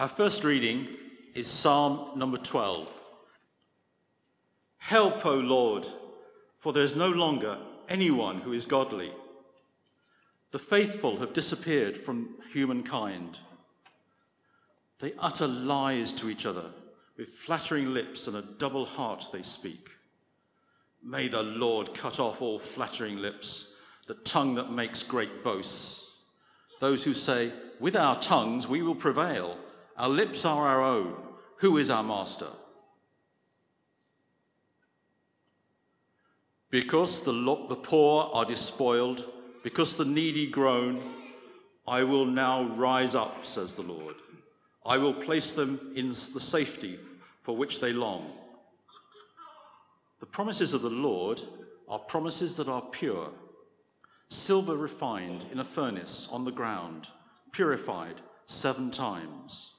Our first reading is Psalm number 12. Help, O Lord, for there is no longer anyone who is godly. The faithful have disappeared from humankind. They utter lies to each other. With flattering lips and a double heart they speak. May the Lord cut off all flattering lips, the tongue that makes great boasts. Those who say, With our tongues we will prevail, our lips are our own. Who is our master? Because the, lo- the poor are despoiled, because the needy groan, I will now rise up, says the Lord. I will place them in the safety for which they long. The promises of the Lord are promises that are pure, silver refined in a furnace on the ground, purified seven times.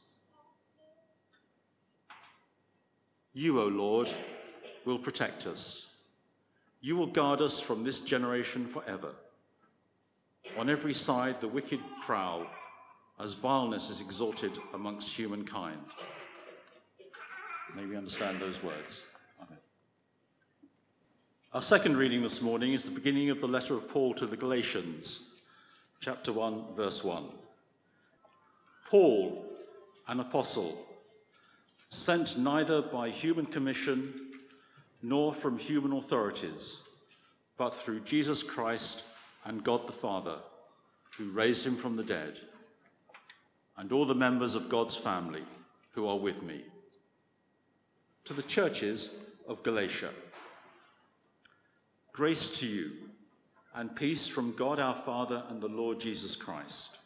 You, O Lord, will protect us. You will guard us from this generation forever. On every side, the wicked prowl as vileness is exalted amongst humankind. May we understand those words. Our second reading this morning is the beginning of the letter of Paul to the Galatians, chapter 1, verse 1. Paul, an apostle, sent neither by human commission nor from human authorities, but through Jesus Christ and God the Father, who raised him from the dead, and all the members of God's family who are with me to the churches of Galatia. Grace to you and peace from God our Father and the Lord Jesus Christ,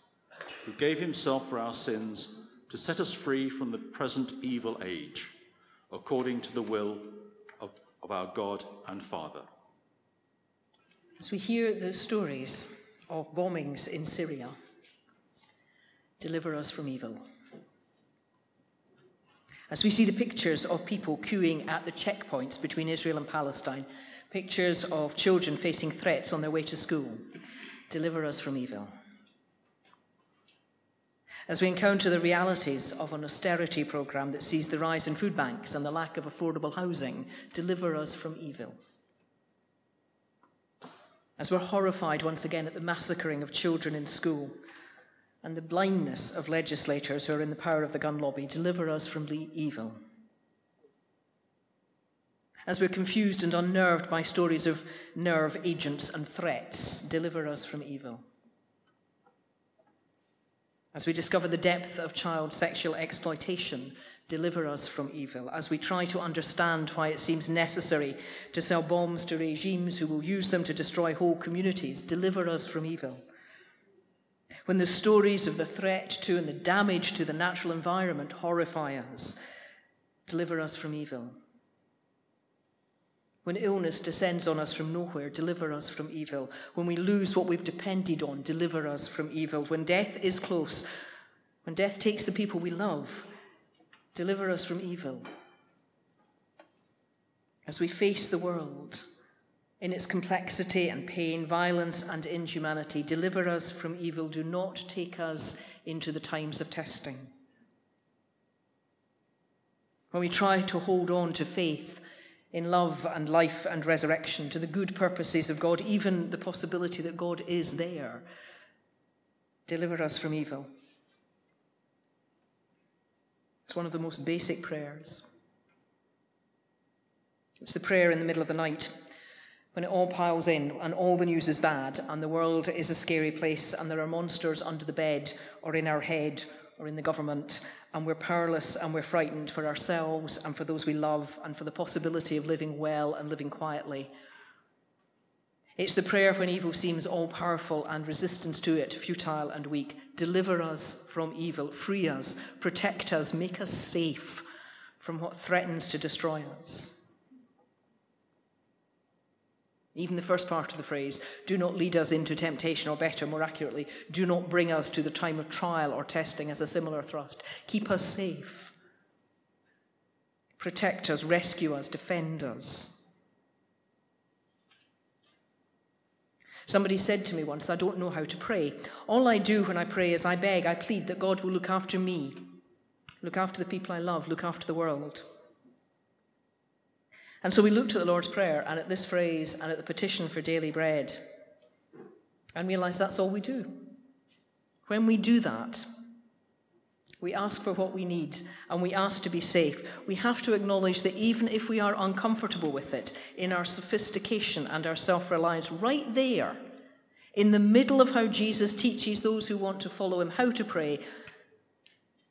who gave himself for our sins to set us free from the present evil age, according to the will of, of our God and Father. As we hear the stories of bombings in Syria, deliver us from evil as we see the pictures of people queuing at the checkpoints between Israel and Palestine, pictures of children facing threats on their way to school. Deliver us from evil. As we encounter the realities of an austerity program that sees the rise in food banks and the lack of affordable housing, deliver us from evil. As we're horrified once again at the massacring of children in school, and the blindness of legislators who are in the power of the gun lobby deliver us from the evil. As we're confused and unnerved by stories of nerve agents and threats, deliver us from evil. As we discover the depth of child sexual exploitation, deliver us from evil. As we try to understand why it seems necessary to sell bombs to regimes who will use them to destroy whole communities, deliver us from evil when the stories of the threat to and the damage to the natural environment horrify us, deliver us from evil. When illness descends on us from nowhere, deliver us from evil. When we lose what we've depended on, deliver us from evil. When death is close, when death takes the people we love, deliver us from evil. As we face the world, in its complexity and pain, violence and inhumanity. Deliver us from evil. Do not take us into the times of testing. When we try to hold on to faith in love and life and resurrection, to the good purposes of God, even the possibility that God is there, deliver us from evil. It's one of the most basic prayers. It's the prayer in the middle of the night when it all piles in and all the news is bad and the world is a scary place and there are monsters under the bed or in our head or in the government and we're powerless and we're frightened for ourselves and for those we love and for the possibility of living well and living quietly. It's the prayer when evil seems all powerful and resistance to it futile and weak. Deliver us from evil, free us, protect us, make us safe from what threatens to destroy us. Even the first part of the phrase, do not lead us into temptation, or better, more accurately, do not bring us to the time of trial or testing, as a similar thrust. Keep us safe. Protect us, rescue us, defend us. Somebody said to me once, I don't know how to pray. All I do when I pray is I beg, I plead that God will look after me. look after the people I love, look after the world. And so we looked at the Lord's Prayer and at this phrase and at the petition for daily bread and realized that's all we do. When we do that, we ask for what we need and we ask to be safe. We have to acknowledge that even if we are uncomfortable with it, in our sophistication and our self reliance, right there, in the middle of how Jesus teaches those who want to follow him how to pray,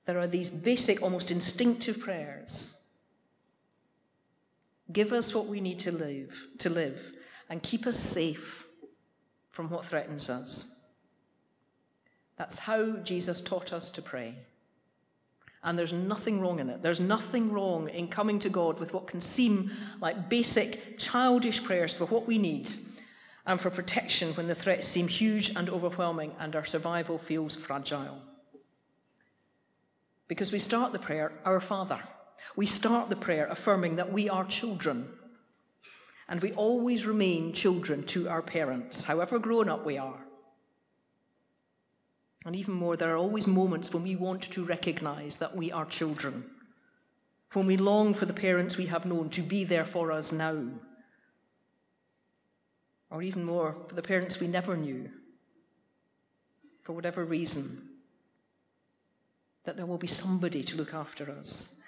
there are these basic, almost instinctive prayers. Give us what we need to live, to live, and keep us safe from what threatens us. That's how Jesus taught us to pray. And there's nothing wrong in it. There's nothing wrong in coming to God with what can seem like basic, childish prayers for what we need and for protection when the threats seem huge and overwhelming and our survival feels fragile. Because we start the prayer, Our Father. We start the prayer affirming that we are children. And we always remain children to our parents, however grown up we are. And even more, there are always moments when we want to recognize that we are children, when we long for the parents we have known to be there for us now, or even more, for the parents we never knew, for whatever reason, that there will be somebody to look after us.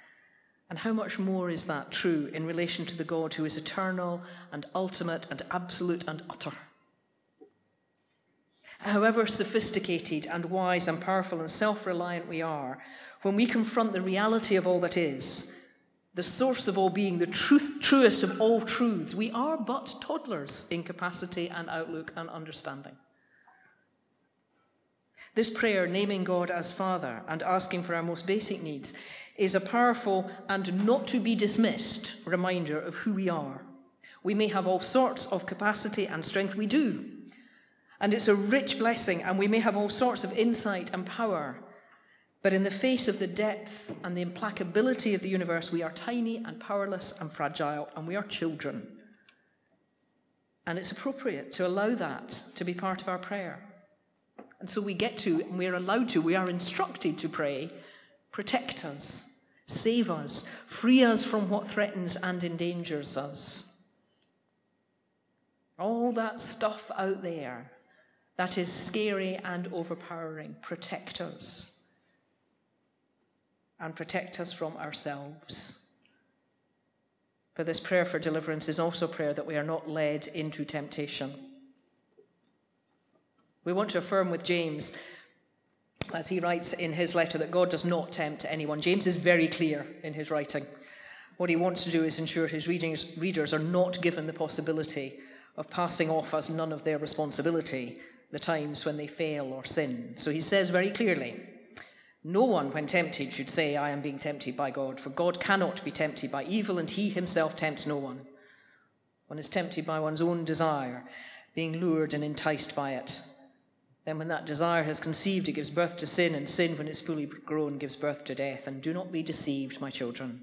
And how much more is that true in relation to the God who is eternal and ultimate and absolute and utter? However sophisticated and wise and powerful and self reliant we are, when we confront the reality of all that is, the source of all being, the truth, truest of all truths, we are but toddlers in capacity and outlook and understanding. This prayer, naming God as Father and asking for our most basic needs, is a powerful and not to be dismissed reminder of who we are. We may have all sorts of capacity and strength, we do, and it's a rich blessing, and we may have all sorts of insight and power. But in the face of the depth and the implacability of the universe, we are tiny and powerless and fragile, and we are children. And it's appropriate to allow that to be part of our prayer. And so we get to, and we're allowed to, we are instructed to pray protect us, save us, free us from what threatens and endangers us. All that stuff out there that is scary and overpowering. Protect us. And protect us from ourselves. But this prayer for deliverance is also prayer that we are not led into temptation. We want to affirm with James, as he writes in his letter, that God does not tempt anyone. James is very clear in his writing. What he wants to do is ensure his readings, readers are not given the possibility of passing off as none of their responsibility the times when they fail or sin. So he says very clearly No one, when tempted, should say, I am being tempted by God, for God cannot be tempted by evil, and he himself tempts no one. One is tempted by one's own desire, being lured and enticed by it. Then, when that desire has conceived, it gives birth to sin, and sin, when it's fully grown, gives birth to death. And do not be deceived, my children.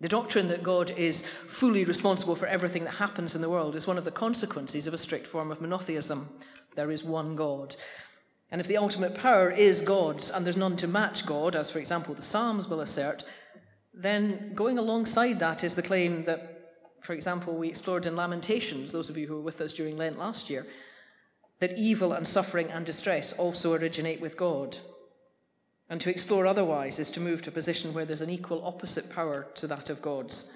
The doctrine that God is fully responsible for everything that happens in the world is one of the consequences of a strict form of monotheism. There is one God. And if the ultimate power is God's and there's none to match God, as for example the Psalms will assert, then going alongside that is the claim that, for example, we explored in Lamentations, those of you who were with us during Lent last year, that evil and suffering and distress also originate with God. And to explore otherwise is to move to a position where there's an equal opposite power to that of God's,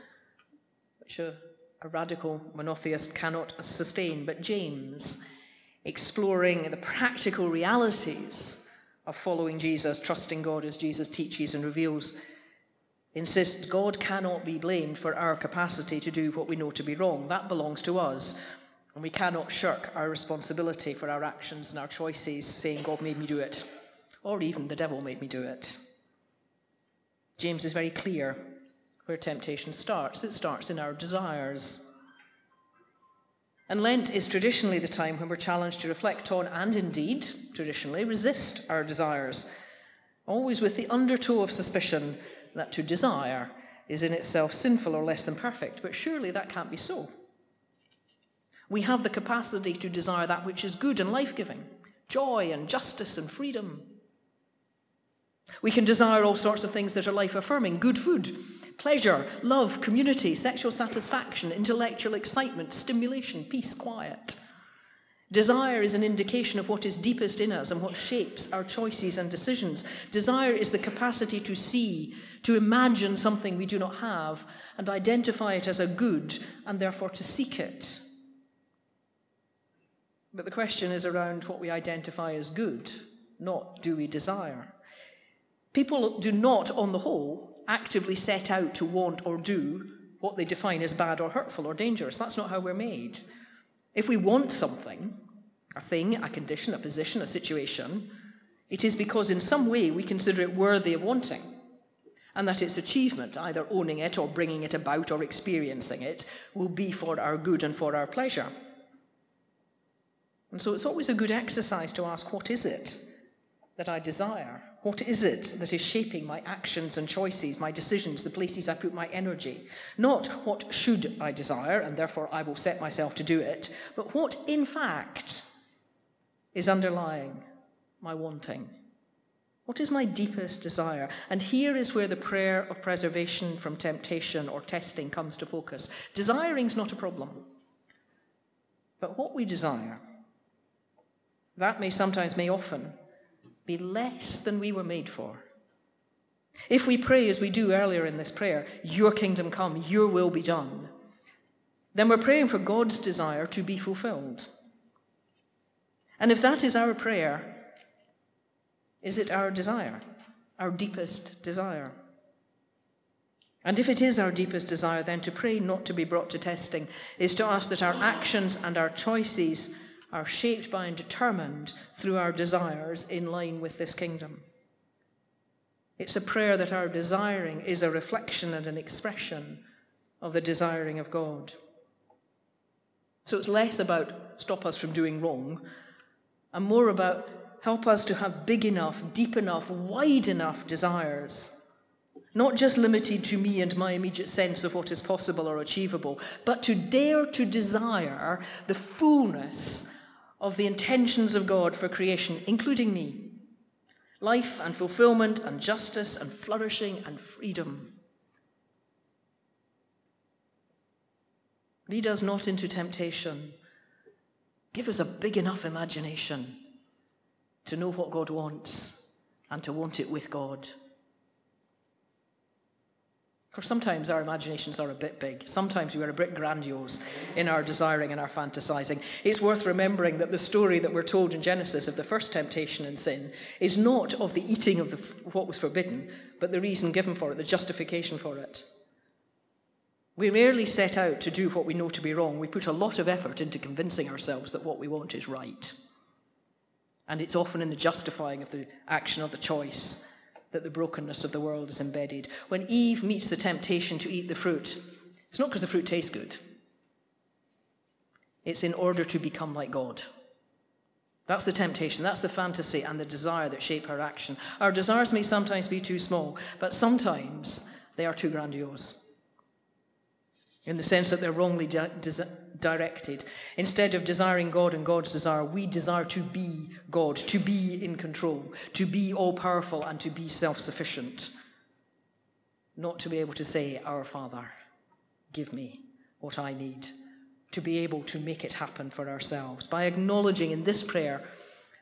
which a, a radical monotheist cannot sustain. But James, exploring the practical realities of following Jesus, trusting God as Jesus teaches and reveals, insists God cannot be blamed for our capacity to do what we know to be wrong. That belongs to us. And we cannot shirk our responsibility for our actions and our choices, saying, God made me do it or even the devil made me do it. James is very clear where temptation starts. It starts in our desires. And Lent is traditionally the time when we're challenged to reflect on and indeed, traditionally, resist our desires, always with the undertow of suspicion that to desire is in itself sinful or less than perfect. But surely that can't be so. We have the capacity to desire that which is good and life giving joy and justice and freedom. We can desire all sorts of things that are life affirming good food, pleasure, love, community, sexual satisfaction, intellectual excitement, stimulation, peace, quiet. Desire is an indication of what is deepest in us and what shapes our choices and decisions. Desire is the capacity to see, to imagine something we do not have, and identify it as a good, and therefore to seek it. But the question is around what we identify as good, not do we desire. People do not, on the whole, actively set out to want or do what they define as bad or hurtful or dangerous. That's not how we're made. If we want something, a thing, a condition, a position, a situation, it is because in some way we consider it worthy of wanting, and that its achievement, either owning it or bringing it about or experiencing it, will be for our good and for our pleasure. And so it's always a good exercise to ask what is it that I desire? What is it that is shaping my actions and choices, my decisions, the places I put my energy? Not what should I desire, and therefore I will set myself to do it, but what in fact is underlying my wanting. What is my deepest desire? And here is where the prayer of preservation from temptation or testing comes to focus. Desiring is not a problem. But what we desire, that may sometimes, may often, be less than we were made for. If we pray as we do earlier in this prayer, Your kingdom come, Your will be done, then we're praying for God's desire to be fulfilled. And if that is our prayer, is it our desire, our deepest desire? And if it is our deepest desire, then to pray not to be brought to testing is to ask that our actions and our choices are shaped by and determined through our desires in line with this kingdom. It's a prayer that our desiring is a reflection and an expression of the desiring of God. So it's less about stop us from doing wrong and more about help us to have big enough, deep enough, wide enough desires. Not just limited to me and my immediate sense of what is possible or achievable, but to dare to desire the fullness of the intentions of God for creation, including me life and fulfillment and justice and flourishing and freedom. Lead us not into temptation Give us a big enough imagination to know what God wants and to want it with God. Sometimes our imaginations are a bit big. Sometimes we are a bit grandiose in our desiring and our fantasizing. It's worth remembering that the story that we're told in Genesis of the first temptation and sin is not of the eating of the, what was forbidden, but the reason given for it, the justification for it. We rarely set out to do what we know to be wrong. We put a lot of effort into convincing ourselves that what we want is right. And it's often in the justifying of the action or the choice that the brokenness of the world is embedded. When Eve meets the temptation to eat the fruit, it's not because the fruit tastes good, it's in order to become like God. That's the temptation, that's the fantasy and the desire that shape her action. Our desires may sometimes be too small, but sometimes they are too grandiose in the sense that they're wrongly di- directed. Instead of desiring God and God's desire, we desire to be God, to be in control, to be all powerful, and to be self sufficient. Not to be able to say, Our Father, give me what I need, to be able to make it happen for ourselves. By acknowledging in this prayer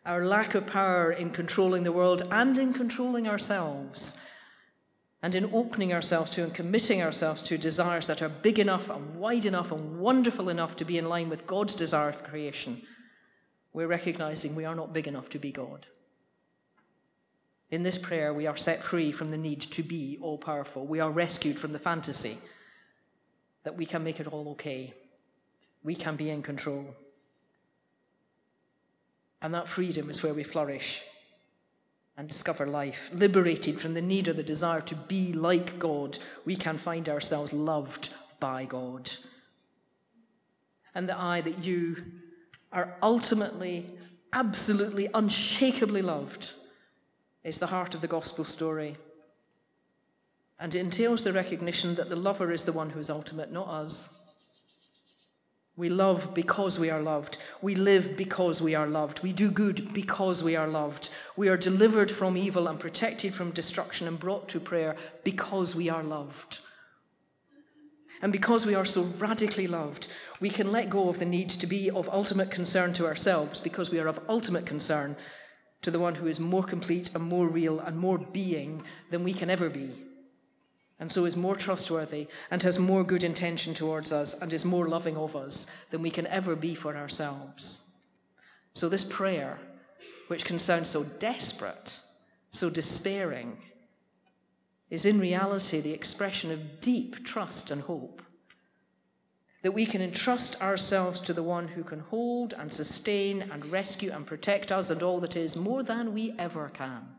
our lack of power in controlling the world and in controlling ourselves and in opening ourselves to and committing ourselves to desires that are big enough and wide enough and wonderful enough to be in line with God's desire for creation, we're recognizing we are not big enough to be God. In this prayer, we are set free from the need to be all powerful. We are rescued from the fantasy that we can make it all okay. We can be in control. And that freedom is where we flourish and discover life. Liberated from the need or the desire to be like God, we can find ourselves loved by God. And the I that you are ultimately, absolutely, unshakably loved is the heart of the gospel story. And it entails the recognition that the lover is the one who is ultimate, not us. We love because we are loved. We live because we are loved. We do good because we are loved. We are delivered from evil and protected from destruction and brought to prayer because we are loved. And because we are so radically loved, we can let go of the need to be of ultimate concern to ourselves because we are of ultimate concern to the one who is more complete and more real and more being than we can ever be and so is more trustworthy and has more good intention towards us and is more loving of us than we can ever be for ourselves. So, this prayer, which can sound so desperate, so despairing, is in reality the expression of deep trust and hope. That we can entrust ourselves to the one who can hold and sustain and rescue and protect us and all that is more than we ever can.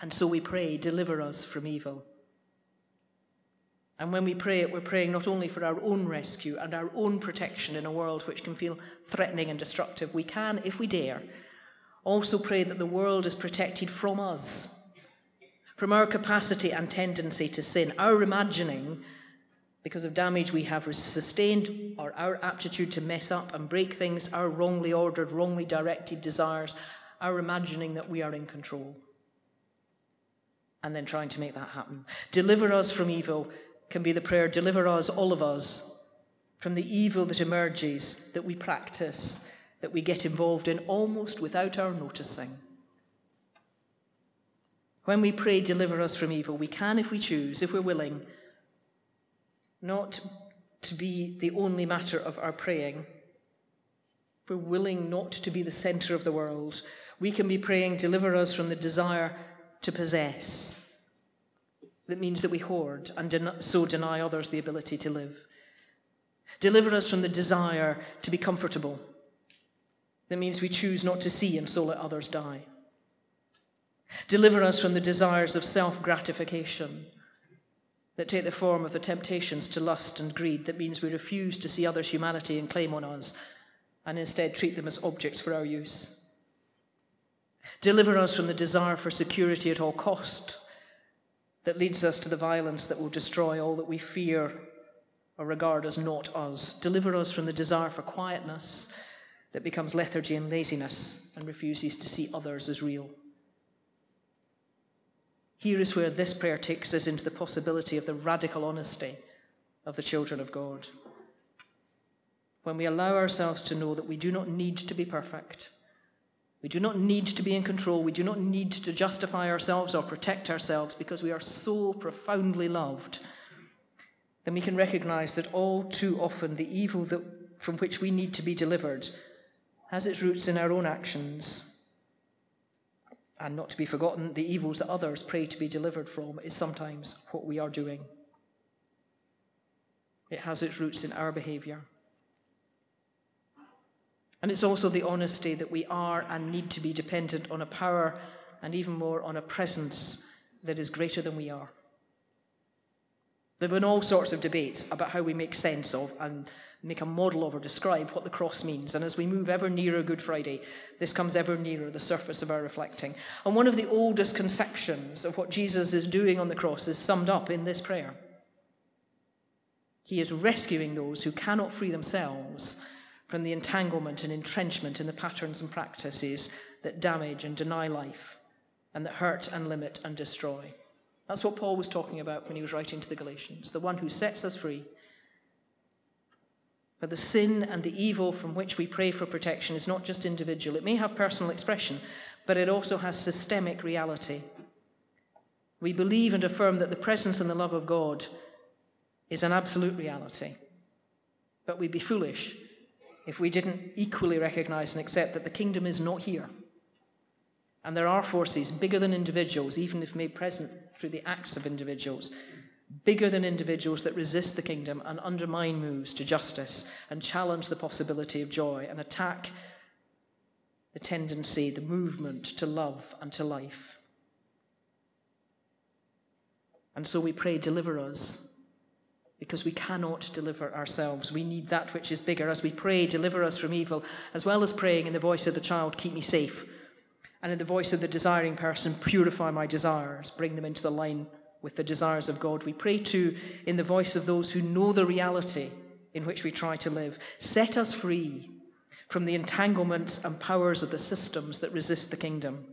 And so we pray, deliver us from evil. And when we pray it, we're praying not only for our own rescue and our own protection in a world which can feel threatening and destructive, we can, if we dare, also pray that the world is protected from us, from our capacity and tendency to sin, our imagining, because of damage we have sustained, or our aptitude to mess up and break things, our wrongly ordered, wrongly directed desires, our imagining that we are in control and then trying to make that happen. Deliver us from evil can be the prayer, deliver us, all of us, from the evil that emerges, that we practice, that we get involved in almost without our noticing. When we pray, deliver us from evil, we can, if we choose, if we're willing, not to be the only matter of our praying. We're willing not to be the center of the world. We can be praying, deliver us from the desire to possess. That means that we hoard and so deny others the ability to live. Deliver us from the desire to be comfortable. That means we choose not to see and so let others die. Deliver us from the desires of self gratification that take the form of the temptations to lust and greed. That means we refuse to see others' humanity and claim on us and instead treat them as objects for our use. Deliver us from the desire for security at all cost that leads us to the violence that will destroy all that we fear or regard as not us. Deliver us from the desire for quietness that becomes lethargy and laziness and refuses to see others as real. Here is where this prayer takes us into the possibility of the radical honesty of the children of God. When we allow ourselves to know that we do not need to be perfect, we do not need to be in control. We do not need to justify ourselves or protect ourselves because we are so profoundly loved. Then we can recognize that all too often the evil that, from which we need to be delivered has its roots in our own actions. And not to be forgotten, the evils that others pray to be delivered from is sometimes what we are doing. It has its roots in our behavior. And it's also the honesty that we are and need to be dependent on a power and even more on a presence that is greater than we are. There have been all sorts of debates about how we make sense of and make a model of or describe what the cross means. And as we move ever nearer Good Friday, this comes ever nearer the surface of our reflecting. And one of the oldest conceptions of what Jesus is doing on the cross is summed up in this prayer. He is rescuing those who cannot free themselves from the entanglement and entrenchment in the patterns and practices that damage and deny life and that hurt and limit and destroy. That's what Paul was talking about when he was writing to the Galatians the one who sets us free. But the sin and the evil from which we pray for protection is not just individual. It may have personal expression, but it also has systemic reality. We believe and affirm that the presence and the love of God is an absolute reality. But we'd be foolish if we didn't equally recognize and accept that the kingdom is not here. And there are forces bigger than individuals, even if made present through the acts of individuals, bigger than individuals that resist the kingdom and undermine moves to justice and challenge the possibility of joy and attack the tendency, the movement to love and to life. And so we pray, deliver us because we cannot deliver ourselves. We need that which is bigger. As we pray, deliver us from evil, as well as praying in the voice of the child, keep me safe, and in the voice of the desiring person, purify my desires, bring them into the line with the desires of God. We pray too in the voice of those who know the reality in which we try to live. Set us free from the entanglements and powers of the systems that resist the kingdom.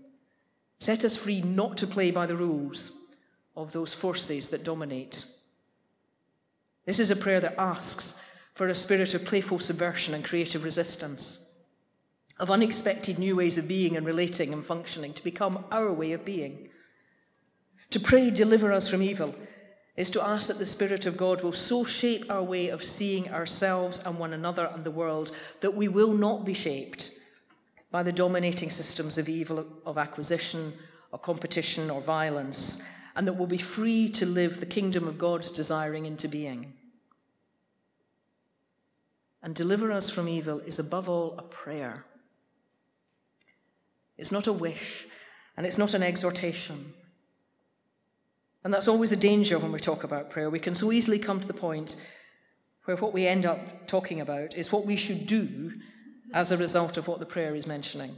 Set us free not to play by the rules of those forces that dominate. This is a prayer that asks for a spirit of playful subversion and creative resistance, of unexpected new ways of being and relating and functioning to become our way of being. To pray, deliver us from evil, is to ask that the Spirit of God will so shape our way of seeing ourselves and one another and the world that we will not be shaped by the dominating systems of evil, of acquisition, or competition, or violence, and that we'll be free to live the kingdom of God's desiring into being. And deliver us from evil is above all a prayer. It's not a wish, and it's not an exhortation. And that's always the danger when we talk about prayer. We can so easily come to the point where what we end up talking about is what we should do as a result of what the prayer is mentioning.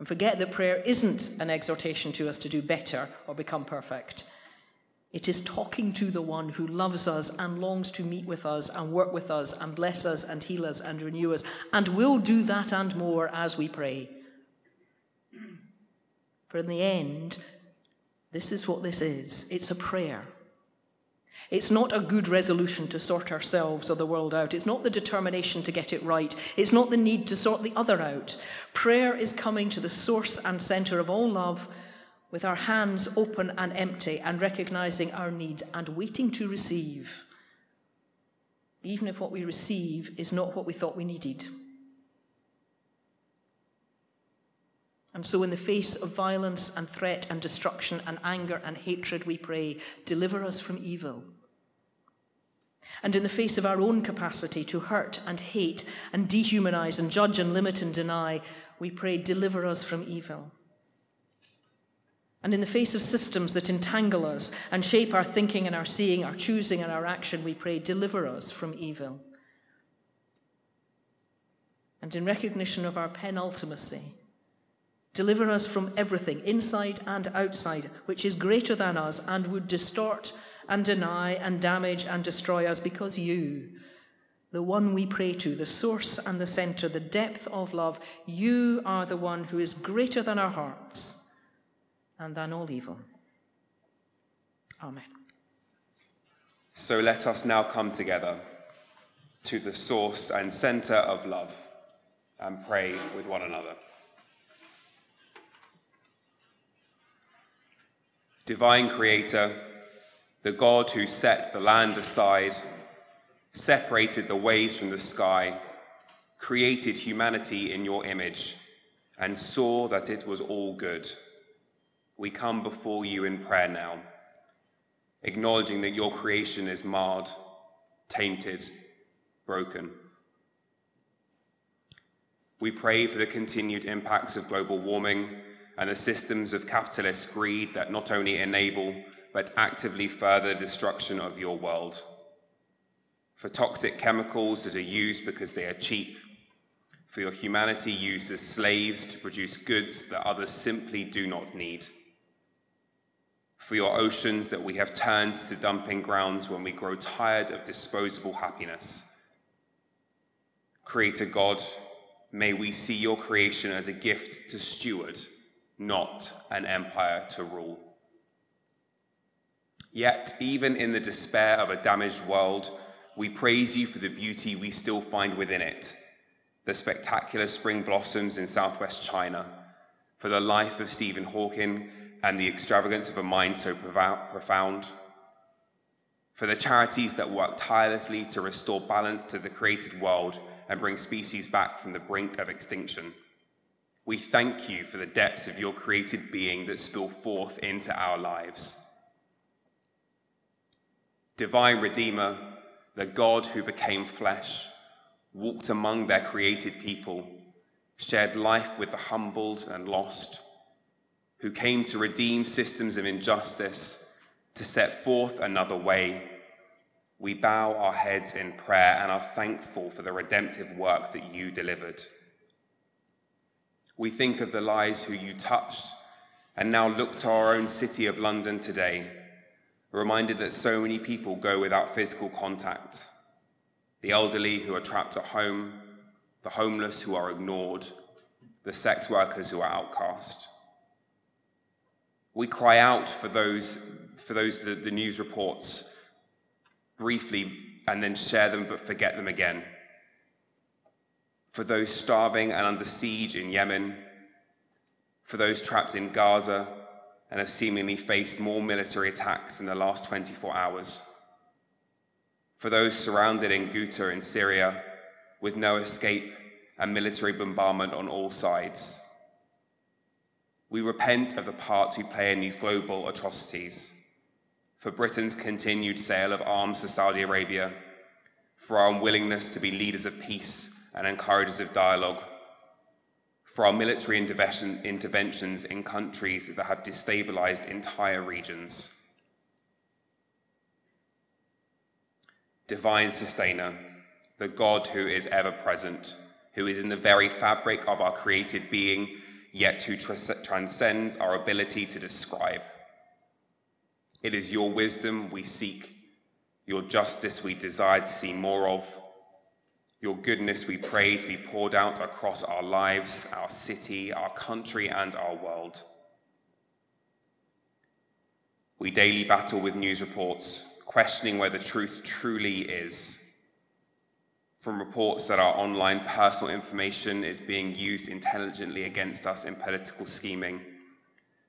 And forget that prayer isn't an exhortation to us to do better or become perfect. It is talking to the one who loves us and longs to meet with us and work with us and bless us and heal us and renew us and will do that and more as we pray. For in the end, this is what this is it's a prayer. It's not a good resolution to sort ourselves or the world out. It's not the determination to get it right. It's not the need to sort the other out. Prayer is coming to the source and center of all love with our hands open and empty and recognizing our need and waiting to receive, even if what we receive is not what we thought we needed. And so, in the face of violence and threat and destruction and anger and hatred, we pray, deliver us from evil. And in the face of our own capacity to hurt and hate and dehumanize and judge and limit and deny, we pray, deliver us from evil. And in the face of systems that entangle us and shape our thinking and our seeing, our choosing and our action, we pray, deliver us from evil. And in recognition of our penultimacy, Deliver us from everything, inside and outside, which is greater than us and would distort and deny and damage and destroy us because you, the one we pray to, the source and the center, the depth of love, you are the one who is greater than our hearts and than all evil. Amen. So let us now come together to the source and center of love and pray with one another. Divine Creator, the God who set the land aside, separated the waves from the sky, created humanity in your image, and saw that it was all good. We come before you in prayer now, acknowledging that your creation is marred, tainted, broken. We pray for the continued impacts of global warming and the systems of capitalist greed that not only enable but actively further the destruction of your world. For toxic chemicals that are used because they are cheap, for your humanity used as slaves to produce goods that others simply do not need. For your oceans that we have turned to dumping grounds when we grow tired of disposable happiness. Creator God, may we see your creation as a gift to steward not an empire to rule. Yet, even in the despair of a damaged world, we praise you for the beauty we still find within it the spectacular spring blossoms in southwest China, for the life of Stephen Hawking and the extravagance of a mind so profound, for the charities that work tirelessly to restore balance to the created world and bring species back from the brink of extinction. We thank you for the depths of your created being that spill forth into our lives. Divine Redeemer, the God who became flesh, walked among their created people, shared life with the humbled and lost, who came to redeem systems of injustice, to set forth another way. We bow our heads in prayer and are thankful for the redemptive work that you delivered. We think of the lives who you touched and now look to our own city of London today, reminded that so many people go without physical contact. the elderly who are trapped at home, the homeless who are ignored, the sex workers who are outcast. We cry out for those, for those the, the news reports briefly and then share them but forget them again. For those starving and under siege in Yemen, for those trapped in Gaza and have seemingly faced more military attacks in the last 24 hours. For those surrounded in Ghouta in Syria with no escape and military bombardment on all sides. We repent of the part we play in these global atrocities, for Britain's continued sale of arms to Saudi Arabia, for our unwillingness to be leaders of peace and encouragers of dialogue, for our military intervention, interventions in countries that have destabilized entire regions. Divine Sustainer, the God who is ever present, who is in the very fabric of our created being, yet who transcends our ability to describe. It is your wisdom we seek, your justice we desire to see more of, your goodness we pray to be poured out across our lives, our city, our country, and our world. We daily battle with news reports, questioning where the truth truly is. From reports that our online personal information is being used intelligently against us in political scheming,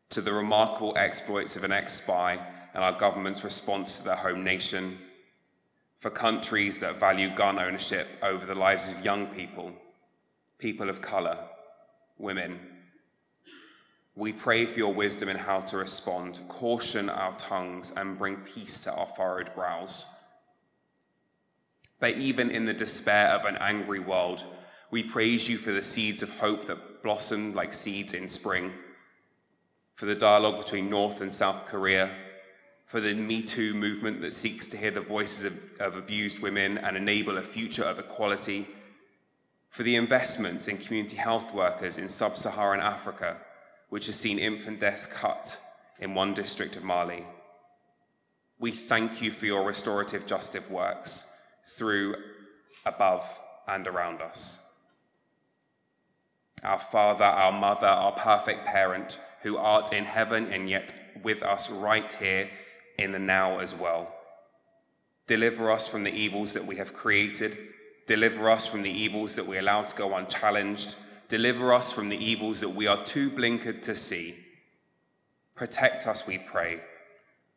to the remarkable exploits of an ex spy and our government's response to their home nation for countries that value gun ownership over the lives of young people, people of colour, women. We pray for your wisdom in how to respond, caution our tongues, and bring peace to our furrowed brows. But even in the despair of an angry world, we praise you for the seeds of hope that blossom like seeds in spring, for the dialogue between North and South Korea, for the Me Too movement that seeks to hear the voices of, of, abused women and enable a future of equality, for the investments in community health workers in sub Saharan Africa, which has seen infant deaths cut in one district of Mali. We thank you for your restorative justice works through, above, and around us. Our Father, our Mother, our perfect parent, who art in heaven and yet with us right here in the now as well. Deliver us from the evils that we have created. Deliver us from the evils that we allow to go unchallenged. Deliver us from the evils that we are too blinkered to see. Protect us, we pray,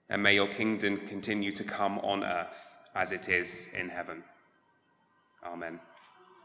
and may your kingdom continue to come on earth as it is in heaven. Amen.